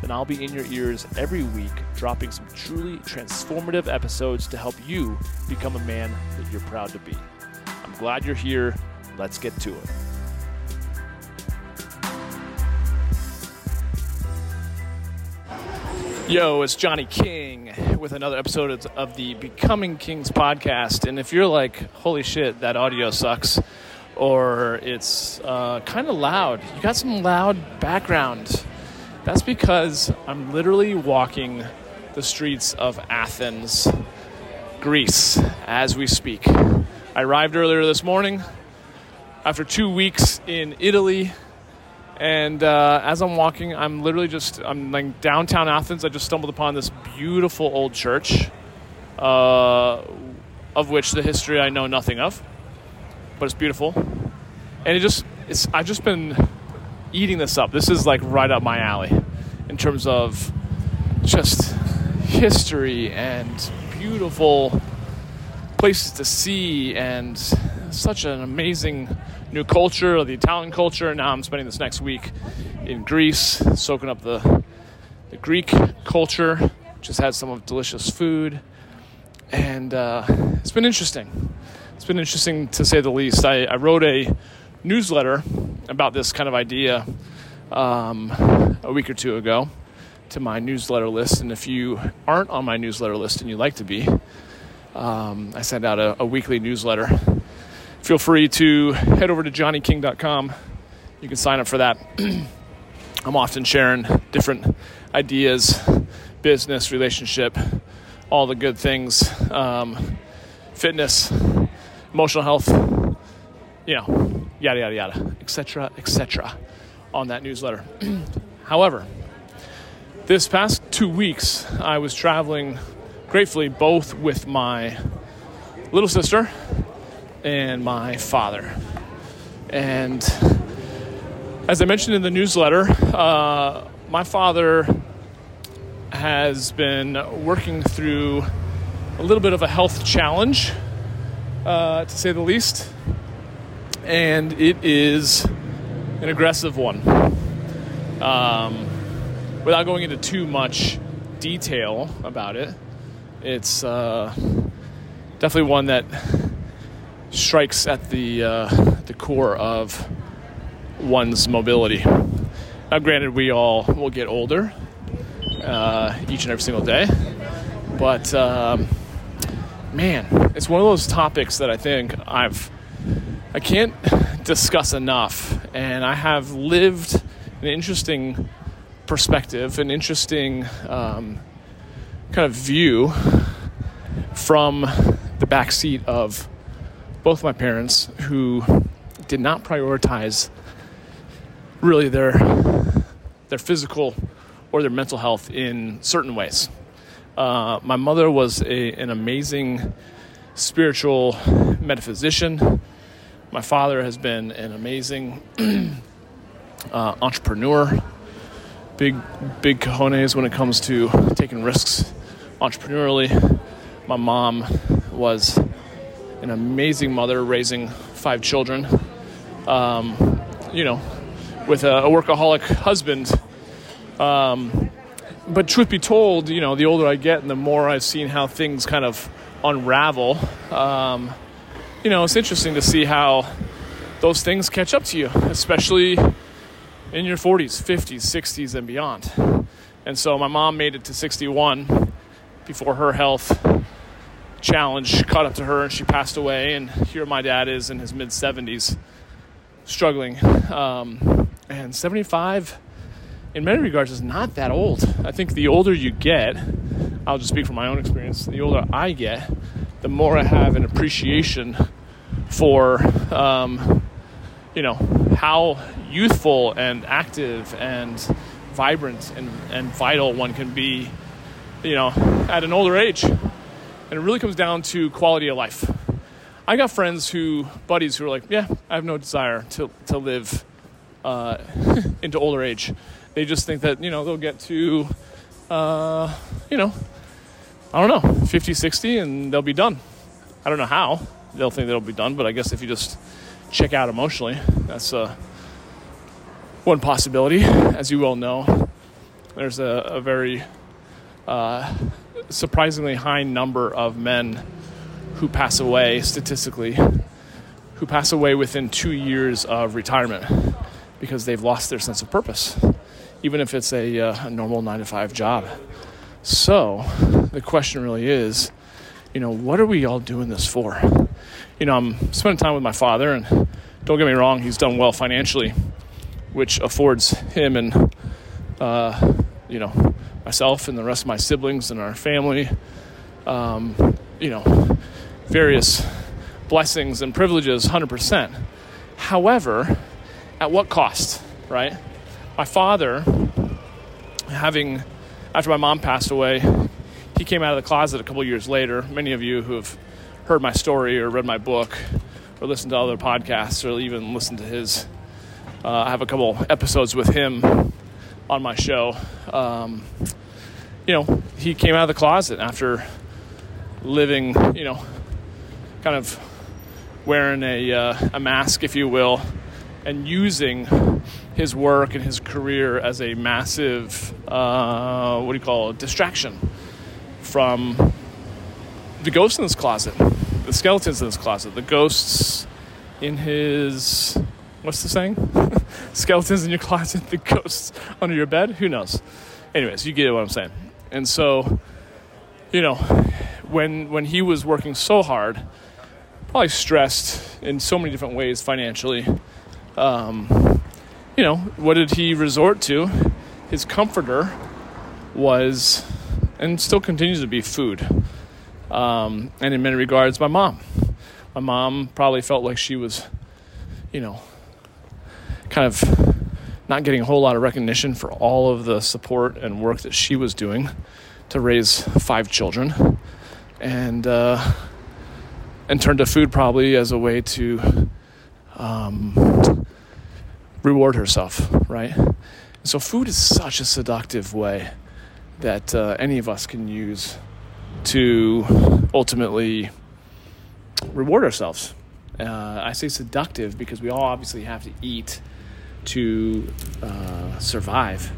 then I'll be in your ears every week, dropping some truly transformative episodes to help you become a man that you're proud to be. I'm glad you're here. Let's get to it. Yo, it's Johnny King with another episode of the Becoming Kings podcast. And if you're like, holy shit, that audio sucks, or it's uh, kind of loud, you got some loud background that's because I'm literally walking the streets of Athens, Greece, as we speak. I arrived earlier this morning after two weeks in Italy. And uh, as I'm walking, I'm literally just, I'm like downtown Athens. I just stumbled upon this beautiful old church, uh, of which the history I know nothing of, but it's beautiful. And it just, it's, I've just been eating this up. This is like right up my alley in terms of just history and beautiful places to see and such an amazing new culture, the Italian culture. Now I'm spending this next week in Greece, soaking up the the Greek culture. Just had some of delicious food, and uh, it's been interesting. It's been interesting to say the least. I, I wrote a newsletter about this kind of idea um, a week or two ago to my newsletter list. And if you aren't on my newsletter list and you'd like to be, um, I send out a, a, weekly newsletter. Feel free to head over to johnnyking.com. You can sign up for that. I'm often sharing different ideas, business, relationship, all the good things, um, fitness, emotional health, you know, yada, yada, yada, etc., etc on that newsletter. However, this past two weeks, I was traveling gratefully both with my little sister and my father. And as I mentioned in the newsletter, uh, my father has been working through a little bit of a health challenge, uh, to say the least. And it is an aggressive one. Um, without going into too much detail about it, it's uh, definitely one that strikes at the uh, the core of one's mobility. Now, granted, we all will get older uh, each and every single day, but um, man, it's one of those topics that I think I've I can't discuss enough. And I have lived an interesting perspective, an interesting um, kind of view from the back seat of both my parents who did not prioritize really their their physical or their mental health in certain ways. Uh, my mother was a, an amazing spiritual metaphysician my father has been an amazing uh, entrepreneur, big, big cojones when it comes to taking risks entrepreneurially. My mom was an amazing mother raising five children, um, you know, with a, a workaholic husband. Um, but truth be told, you know, the older I get and the more I've seen how things kind of unravel, um, you know, it's interesting to see how those things catch up to you, especially in your 40s, 50s, 60s, and beyond. And so my mom made it to 61 before her health challenge caught up to her and she passed away. And here my dad is in his mid 70s, struggling. Um, and 75, in many regards, is not that old. I think the older you get, I'll just speak from my own experience, the older I get, the more I have an appreciation for, um, you know, how youthful and active and vibrant and, and vital one can be, you know, at an older age. And it really comes down to quality of life. I got friends who, buddies who are like, yeah, I have no desire to, to live uh, into older age. They just think that, you know, they'll get to, uh, you know, I don't know, 50, 60, and they'll be done. I don't know how they'll think they'll be done, but I guess if you just check out emotionally, that's uh, one possibility. As you well know, there's a, a very uh, surprisingly high number of men who pass away statistically, who pass away within two years of retirement because they've lost their sense of purpose, even if it's a, uh, a normal nine to five job. So the question really is, you know, what are we all doing this for? You know, I'm spending time with my father, and don't get me wrong, he's done well financially, which affords him and, uh, you know, myself and the rest of my siblings and our family, um, you know, various blessings and privileges 100%. However, at what cost, right? My father, having, after my mom passed away, he came out of the closet a couple years later. Many of you who have heard my story or read my book or listened to other podcasts or even listened to his, uh, I have a couple episodes with him on my show. Um, you know, he came out of the closet after living, you know, kind of wearing a, uh, a mask, if you will, and using his work and his career as a massive, uh, what do you call it, distraction from the ghosts in his closet, the skeletons in his closet, the ghosts in his, what's the saying? skeletons in your closet, the ghosts under your bed? Who knows? Anyways, you get what I'm saying. And so, you know, when when he was working so hard, probably stressed in so many different ways financially, um, you know, what did he resort to? His comforter was, and still continues to be, food. Um, and in many regards, my mom. My mom probably felt like she was, you know, kind of not getting a whole lot of recognition for all of the support and work that she was doing to raise five children, and uh, and turned to food probably as a way to um, reward herself, right? So, food is such a seductive way that uh, any of us can use to ultimately reward ourselves. Uh, I say seductive because we all obviously have to eat to uh, survive,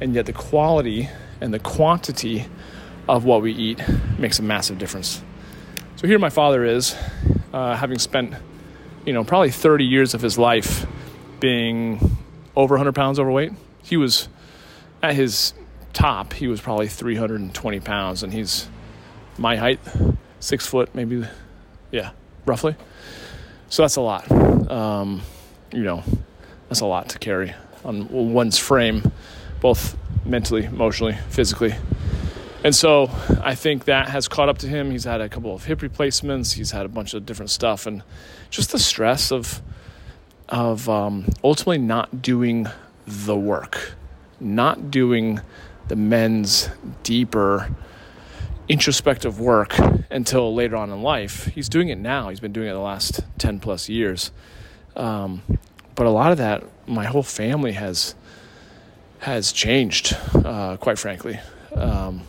and yet the quality and the quantity of what we eat makes a massive difference. So here, my father is, uh, having spent, you know, probably 30 years of his life being over 100 pounds overweight. He was at his top, he was probably 320 pounds, and he's my height, six foot, maybe, yeah, roughly. So that's a lot. Um, you know, that's a lot to carry on one's frame, both mentally, emotionally, physically. And so I think that has caught up to him. He's had a couple of hip replacements. He's had a bunch of different stuff, and just the stress of of um, ultimately not doing the work, not doing the men's deeper introspective work until later on in life. He's doing it now. He's been doing it the last 10 plus years. Um, but a lot of that, my whole family has has changed, uh, quite frankly. Um,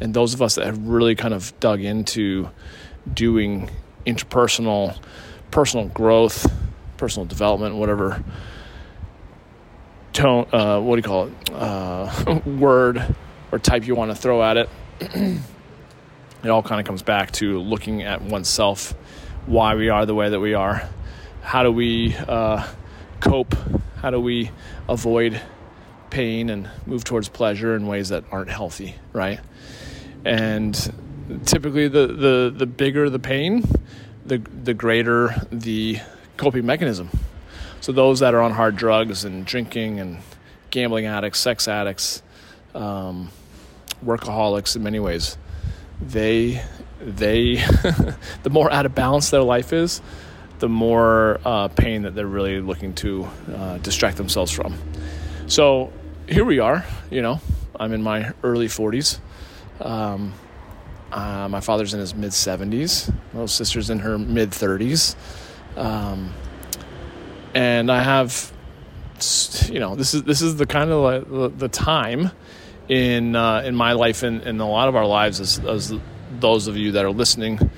and those of us that have really kind of dug into doing interpersonal, personal growth, personal development, whatever tone, uh, what do you call it, uh, word or type you want to throw at it. it all kind of comes back to looking at oneself, why we are the way that we are, how do we uh, cope, how do we avoid pain and move towards pleasure in ways that aren't healthy, right? And typically, the the the bigger the pain, the the greater the coping mechanism. So those that are on hard drugs and drinking and gambling addicts, sex addicts, um, workaholics in many ways, they they the more out of balance their life is, the more uh, pain that they're really looking to uh, distract themselves from. So here we are. You know, I'm in my early 40s. Um, uh, my father's in his mid 70s. My sister's in her mid 30s. Um, and I have, you know, this is this is the kind of the time in uh, in my life and in a lot of our lives as, as those of you that are listening.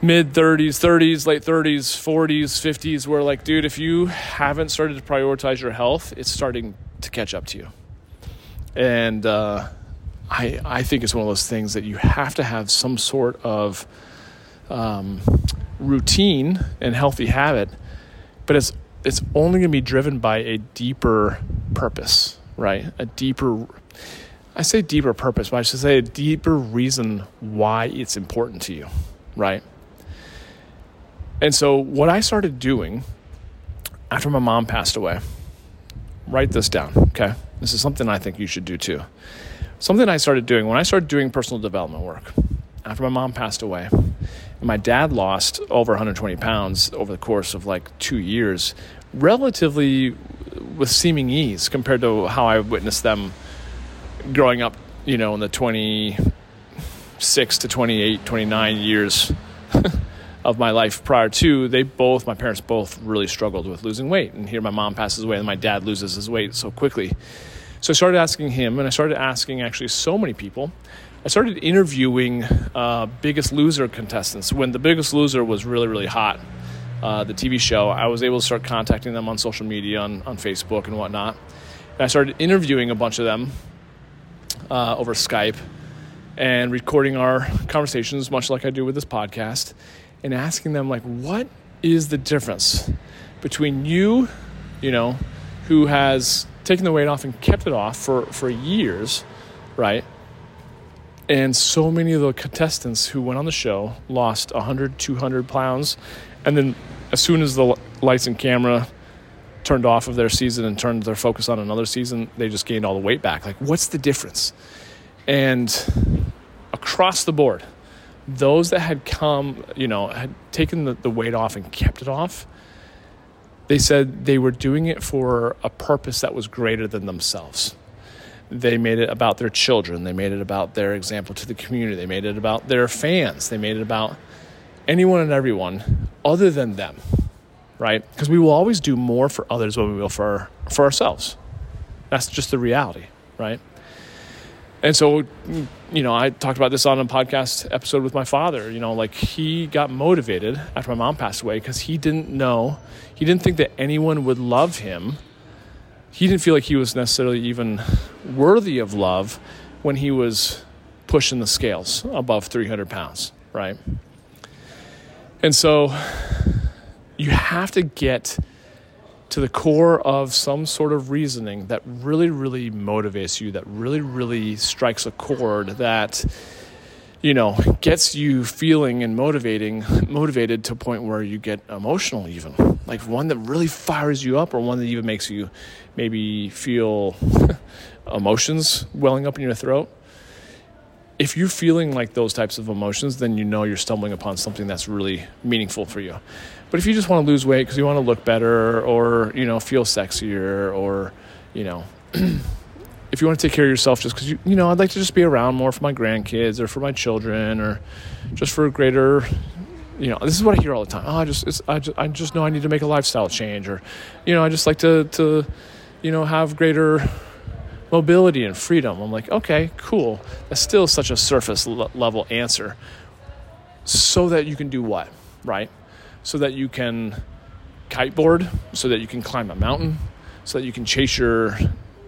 Mid 30s 30s late 30s 40s 50s where like dude if you haven't started to prioritize your health it's starting to catch up to you. And uh, I, I think it's one of those things that you have to have some sort of um, routine and healthy habit but it's it's only going to be driven by a deeper purpose, right? A deeper I say deeper purpose, but I should say a deeper reason why it's important to you, right? And so what I started doing after my mom passed away, write this down, okay? This is something I think you should do too. Something I started doing when I started doing personal development work after my mom passed away, And my dad lost over 120 pounds over the course of like two years, relatively with seeming ease compared to how I witnessed them growing up, you know, in the 26 to 28, 29 years of my life prior to. They both, my parents both really struggled with losing weight. And here my mom passes away and my dad loses his weight so quickly. So I started asking him, and I started asking actually so many people I started interviewing uh, Biggest Loser contestants when The Biggest Loser was really, really hot. Uh, the TV show, I was able to start contacting them on social media, on, on Facebook and whatnot. And I started interviewing a bunch of them uh, over Skype and recording our conversations, much like I do with this podcast, and asking them, like, what is the difference between you, you know, who has taken the weight off and kept it off for, for years, right? And so many of the contestants who went on the show lost 100, 200 pounds. And then as soon as the lights and camera turned off of their season and turned their focus on another season, they just gained all the weight back. Like, what's the difference? And across the board, those that had come, you know, had taken the, the weight off and kept it off, they said they were doing it for a purpose that was greater than themselves they made it about their children. They made it about their example to the community. They made it about their fans. They made it about anyone and everyone other than them, right? Because we will always do more for others than we will for, for ourselves. That's just the reality, right? And so, you know, I talked about this on a podcast episode with my father. You know, like he got motivated after my mom passed away because he didn't know, he didn't think that anyone would love him he didn't feel like he was necessarily even worthy of love when he was pushing the scales above 300 pounds, right? And so you have to get to the core of some sort of reasoning that really, really motivates you, that really, really strikes a chord that you know, gets you feeling and motivating, motivated to a point where you get emotional, even like one that really fires you up, or one that even makes you maybe feel emotions welling up in your throat. If you're feeling like those types of emotions, then you know you're stumbling upon something that's really meaningful for you. But if you just want to lose weight because you want to look better, or you know, feel sexier, or you know. if you want to take care of yourself just because you you know I'd like to just be around more for my grandkids or for my children or just for a greater you know this is what I hear all the time oh I just I just I just know I need to make a lifestyle change or you know I just like to to you know have greater mobility and freedom. I'm like okay cool. That's still such a surface level answer. So that you can do what right? So that you can kiteboard so that you can climb a mountain so that you can chase your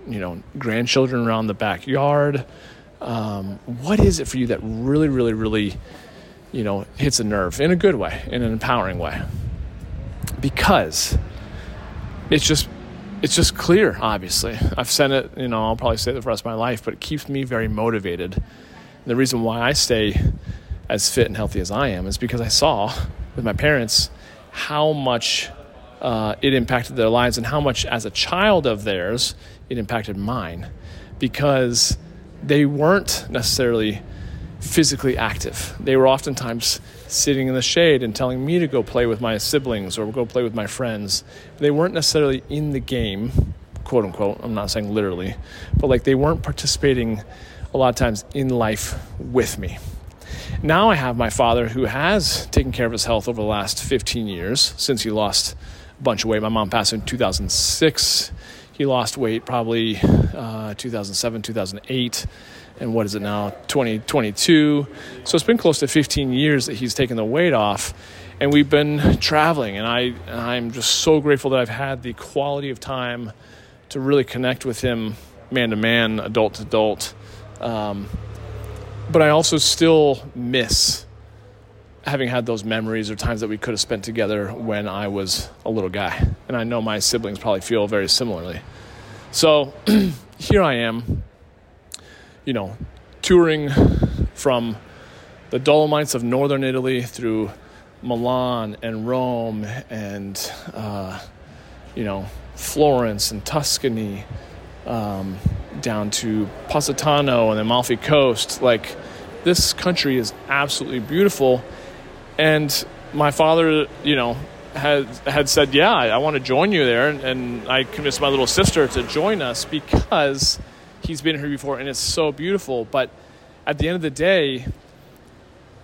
you know grandchildren around the backyard. Um, what is it for you that really really really you know hits a nerve in a good way in an empowering way? Because it's just it's just clear obviously. I've said it you know i'll probably say it for the rest of my life but it keeps me very motivated. And the reason why i stay as fit and healthy as i am is because i saw with my parents how much uh, it impacted their lives and how much as a child of theirs it impacted mine because they weren't necessarily physically active. They were oftentimes sitting in the shade and telling me to go play with my siblings or go play with my friends. They weren't necessarily in the game, quote unquote. I'm not saying literally, but like they weren't participating a lot of times in life with me. Now I have my father who has taken care of his health over the last 15 years since he lost bunch of weight. My mom passed in 2006. He lost weight probably uh, 2007, 2008 and what is it now 2022 so it's been close to 15 years that he's taken the weight off and we've been traveling and i i'm just so grateful that i've had the quality of time to really connect with him man to man adult to adult um, but i also still miss having had those memories or times that we could have spent together when i was a little guy and i know my siblings probably feel very similarly so here i am you know, touring from the Dolomites of northern Italy through Milan and Rome and, uh, you know, Florence and Tuscany, um, down to Positano and the Amalfi Coast. Like, this country is absolutely beautiful. And my father, you know, had had said, "Yeah, I, I want to join you there," and, and I convinced my little sister to join us because he's been here before and it's so beautiful. But at the end of the day,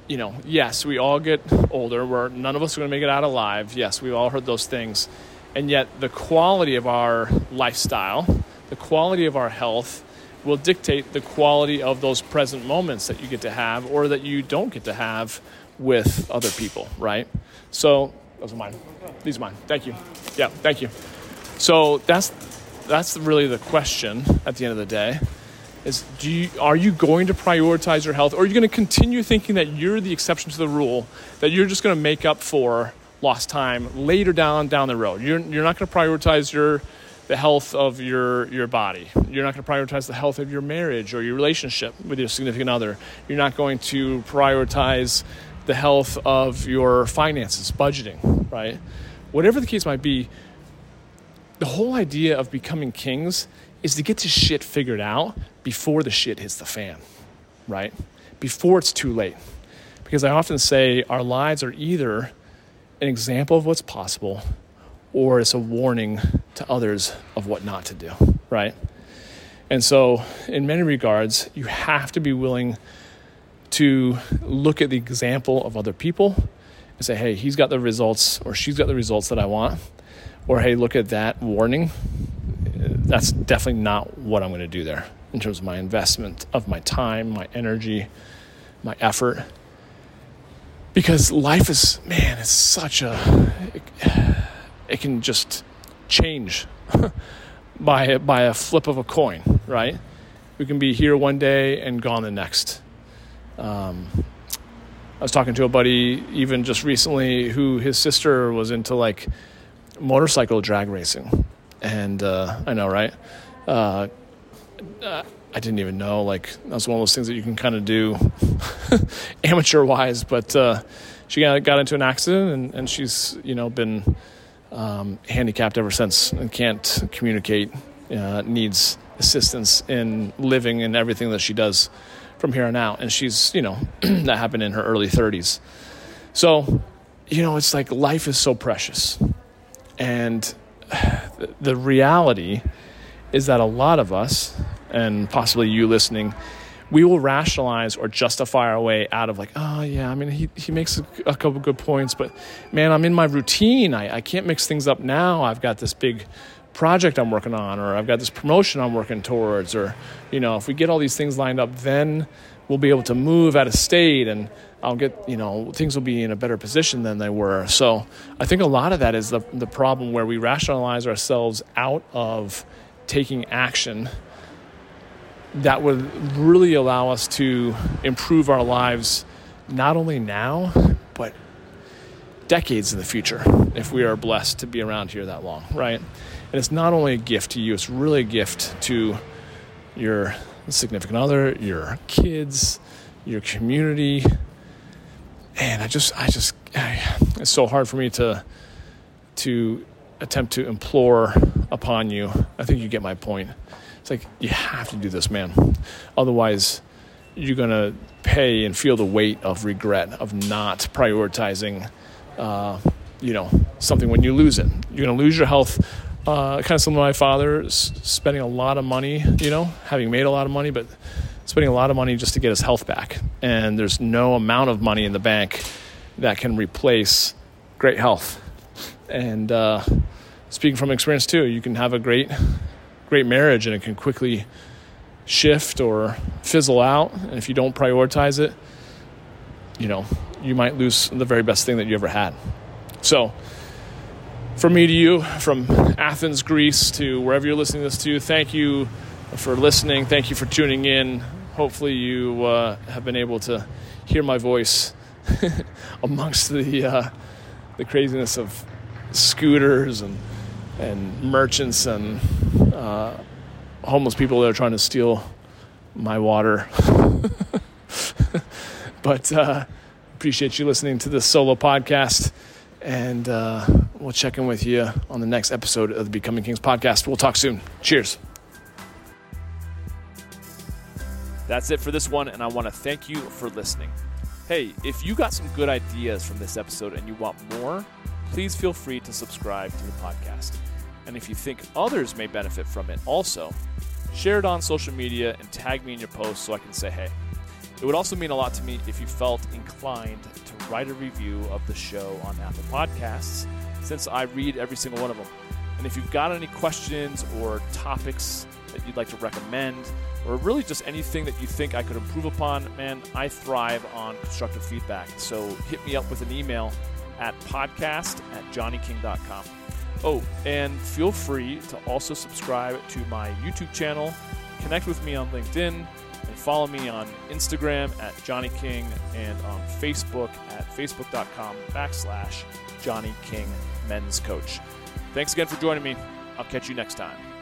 you know, yes, we all get older. We're none of us are going to make it out alive. Yes, we've all heard those things. And yet the quality of our lifestyle, the quality of our health will dictate the quality of those present moments that you get to have or that you don't get to have with other people, right? So, those are mine. These are mine. Thank you. Yeah, thank you. So, that's that's really the question at the end of the day is do you, are you going to prioritize your health or are you going to continue thinking that you're the exception to the rule that you're just going to make up for lost time later down down the road you're, you're not going to prioritize your the health of your your body you're not going to prioritize the health of your marriage or your relationship with your significant other you're not going to prioritize the health of your finances budgeting right whatever the case might be the whole idea of becoming kings is to get this shit figured out before the shit hits the fan, right? Before it's too late. Because I often say our lives are either an example of what's possible or it's a warning to others of what not to do, right? And so, in many regards, you have to be willing to look at the example of other people and say, hey, he's got the results or she's got the results that I want or hey, look at that warning. That's definitely not what I'm going to do there in terms of my investment of my time, my energy, my effort. Because life is, man, it's such a, it, it can just change by, by a flip of a coin, right? We can be here one day and gone the next. Um, I was talking to a buddy even just recently who his sister was into like motorcycle drag racing, and uh, I know, right? Uh, I didn't even know. Like that's one of those things that you can kind of do amateur wise. But uh, she got, got into an accident, and, and she's you know been um, handicapped ever since and can't communicate. Uh, needs assistance in living and everything that she does from here on out. And she's you know that happened in her early 30s. So you know it's like life is so precious and the reality is that a lot of us, and possibly you listening, we will rationalize or justify our way out of like, oh yeah, I mean he, he makes a, a couple good points, but man, I'm in my routine. I, I can't mix things up now. I've got this big project I'm working on, or I've got this promotion I'm working towards, or you know, if we get all these things lined up, then we'll be able to move out of state and I'll get, you know, things will be in a better position than they were. So I think a lot of that is the, the problem where we rationalize ourselves out of taking action that would really allow us to improve our lives not only now, but decades in the future if we are blessed to be around here that long, right? And it's not only a gift to you, it's really a gift to your significant other, your kids, your community. And I just, I just, I, it's so hard for me to, to attempt to implore upon you. I think you get my point. It's like you have to do this, man. Otherwise, you're gonna pay and feel the weight of regret of not prioritizing, uh, you know, something when you lose it. You're gonna lose your health uh, kind of similar to my father, s- spending a lot of money, you know, having made a lot of money, but spending a lot of money just to get his health back. And there's no amount of money in the bank that can replace great health. And uh, speaking from experience too, you can have a great, great marriage, and it can quickly shift or fizzle out. And if you don't prioritize it, you know, you might lose the very best thing that you ever had. So, from me to you, from Athens, Greece to wherever you're listening to this to, thank you for listening. Thank you for tuning in. Hopefully, you uh, have been able to hear my voice amongst the uh, the craziness of scooters and and merchants and uh, homeless people that are trying to steal my water. but uh, appreciate you listening to this solo podcast. And uh, we'll check in with you on the next episode of the Becoming Kings podcast. We'll talk soon. Cheers. That's it for this one, and I want to thank you for listening. Hey, if you got some good ideas from this episode and you want more, please feel free to subscribe to the podcast. And if you think others may benefit from it also, share it on social media and tag me in your post so I can say hey. It would also mean a lot to me if you felt inclined to write a review of the show on Apple Podcasts, since I read every single one of them. And if you've got any questions or topics that you'd like to recommend, or really just anything that you think I could improve upon, man, I thrive on constructive feedback. So hit me up with an email at podcast at johnnyking.com. Oh, and feel free to also subscribe to my YouTube channel, connect with me on LinkedIn, and follow me on Instagram at Johnny King and on Facebook at facebook.com backslash Johnny King Men's Coach. Thanks again for joining me. I'll catch you next time.